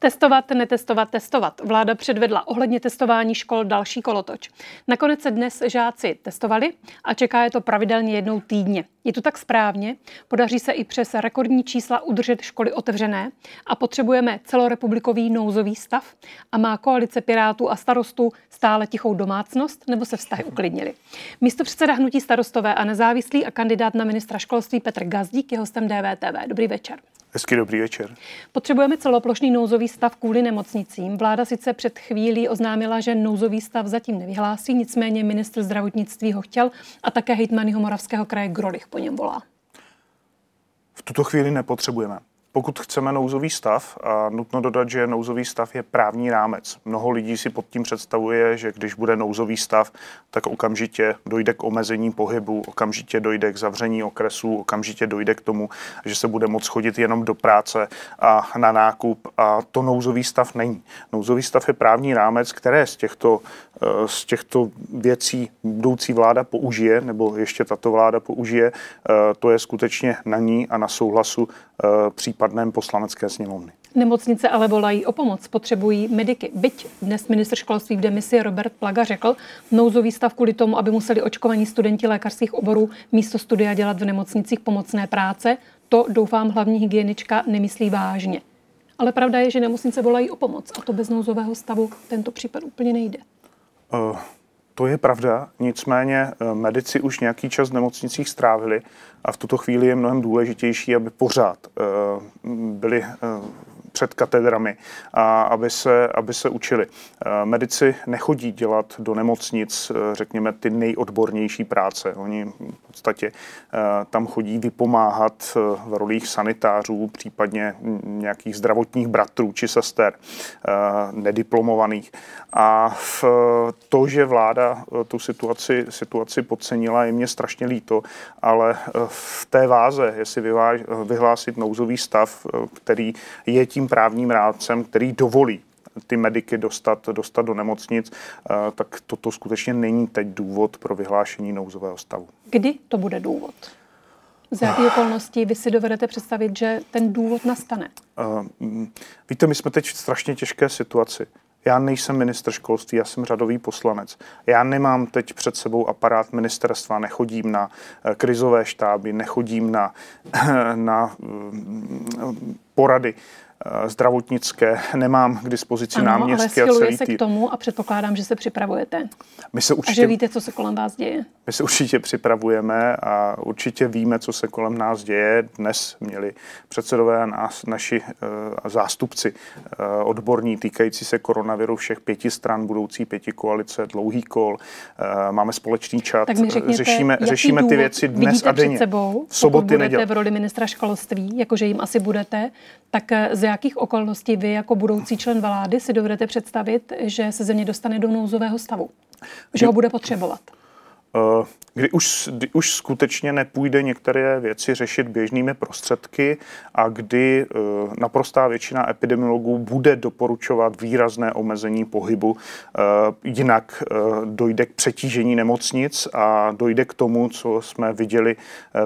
Testovat, netestovat, testovat. Vláda předvedla ohledně testování škol další kolotoč. Nakonec se dnes žáci testovali a čeká je to pravidelně jednou týdně. Je to tak správně, podaří se i přes rekordní čísla udržet školy otevřené a potřebujeme celorepublikový nouzový stav a má koalice Pirátů a starostů stále tichou domácnost nebo se vztahy uklidnili. Místo předseda hnutí starostové a nezávislý a kandidát na ministra školství Petr Gazdík je hostem DVTV. Dobrý večer. Hezký dobrý večer. Potřebujeme celoplošný nouzový stav kvůli nemocnicím. Vláda sice před chvílí oznámila, že nouzový stav zatím nevyhlásí, nicméně ministr zdravotnictví ho chtěl a také hejtman Moravského kraje Grolich po něm volá. V tuto chvíli nepotřebujeme pokud chceme nouzový stav, a nutno dodat, že nouzový stav je právní rámec. Mnoho lidí si pod tím představuje, že když bude nouzový stav, tak okamžitě dojde k omezení pohybu, okamžitě dojde k zavření okresů, okamžitě dojde k tomu, že se bude moct chodit jenom do práce a na nákup. A to nouzový stav není. Nouzový stav je právní rámec, které z těchto, z těchto věcí budoucí vláda použije, nebo ještě tato vláda použije, eh, to je skutečně na ní a na souhlasu eh, případném poslanecké sněmovny. Nemocnice ale volají o pomoc, potřebují mediky. Byť dnes ministr školství v demisi Robert Plaga řekl, nouzový stav kvůli tomu, aby museli očkovaní studenti lékařských oborů místo studia dělat v nemocnicích pomocné práce, to doufám hlavní hygienička nemyslí vážně. Ale pravda je, že nemocnice volají o pomoc a to bez nouzového stavu tento případ úplně nejde. Uh. To je pravda, nicméně eh, medici už nějaký čas v nemocnicích strávili a v tuto chvíli je mnohem důležitější, aby pořád eh, byli eh, před katederami a aby se, aby se učili. Eh, medici nechodí dělat do nemocnic, eh, řekněme, ty nejodbornější práce. Oni v podstatě eh, tam chodí vypomáhat v rolích sanitářů, případně nějakých zdravotních bratrů či sester, nediplomovaných. A to, že vláda tu situaci, situaci podcenila, je mě strašně líto, ale v té váze, jestli vyhlásit nouzový stav, který je tím právním rádcem, který dovolí ty mediky dostat, dostat do nemocnic, eh, tak toto skutečně není teď důvod pro vyhlášení nouzového stavu. Kdy to bude důvod? Z jakých okolností vy si dovedete představit, že ten důvod nastane? Uh, víte, my jsme teď v strašně těžké situaci. Já nejsem minister školství, já jsem řadový poslanec. Já nemám teď před sebou aparát ministerstva, nechodím na eh, krizové štáby, nechodím na, na mm, porady. Eh, zdravotnické, nemám k dispozici ano, náměstky ale a celý se k tomu a předpokládám, že se připravujete. My se určitě, a že víte, co se kolem vás děje. My se určitě připravujeme a určitě víme, co se kolem nás děje. Dnes měli předsedové a nás, naši uh, zástupci uh, odborní týkající se koronaviru všech pěti stran, budoucí pěti koalice, dlouhý kol. Uh, máme společný čat, tak mi řekněte, řešíme, řešíme ty věci dnes a denně. Před sebou, v soboty budete neděl. v roli ministra školství, jakože jim asi budete, tak z jakých okolností vy jako budoucí člen vlády si dovedete představit, že se země dostane do nouzového stavu? Že ho bude potřebovat? Eh, kdy už, kdy už skutečně nepůjde některé věci řešit běžnými prostředky a kdy eh, naprostá většina epidemiologů bude doporučovat výrazné omezení pohybu, eh, jinak dojde k přetížení nemocnic a dojde k tomu, co jsme viděli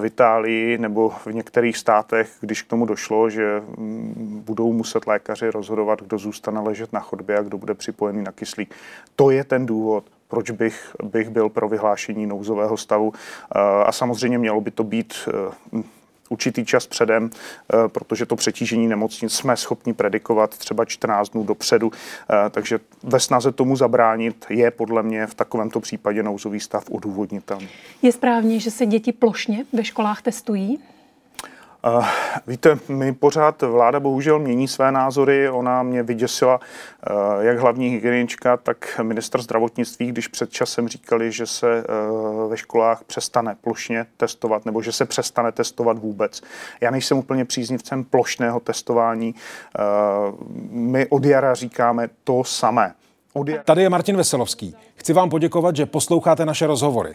v Itálii nebo v některých státech, když k tomu došlo, že mm, budou muset lékaři rozhodovat, kdo zůstane ležet na chodbě a kdo bude připojený na kyslík. To je ten důvod, proč bych, bych byl pro vyhlášení nouzového stavu. Eh, a samozřejmě mělo by to být eh, určitý čas předem, eh, protože to přetížení nemocnic jsme schopni predikovat třeba 14 dnů dopředu, takže ve snaze tomu zabránit je podle mě v takovémto případě nouzový stav odůvodnitelný. Je správně, že se děti plošně ve školách testují? Víte, my pořád, vláda bohužel mění své názory, ona mě vyděsila uh, jak hlavní hygienička, tak minister zdravotnictví, když před časem říkali, že se uh, ve školách přestane plošně testovat, nebo že se přestane testovat vůbec. Já nejsem úplně příznivcem plošného testování. My od jara říkáme to samé. Tady je Martin Veselovský. Chci vám poděkovat, že posloucháte naše rozhovory.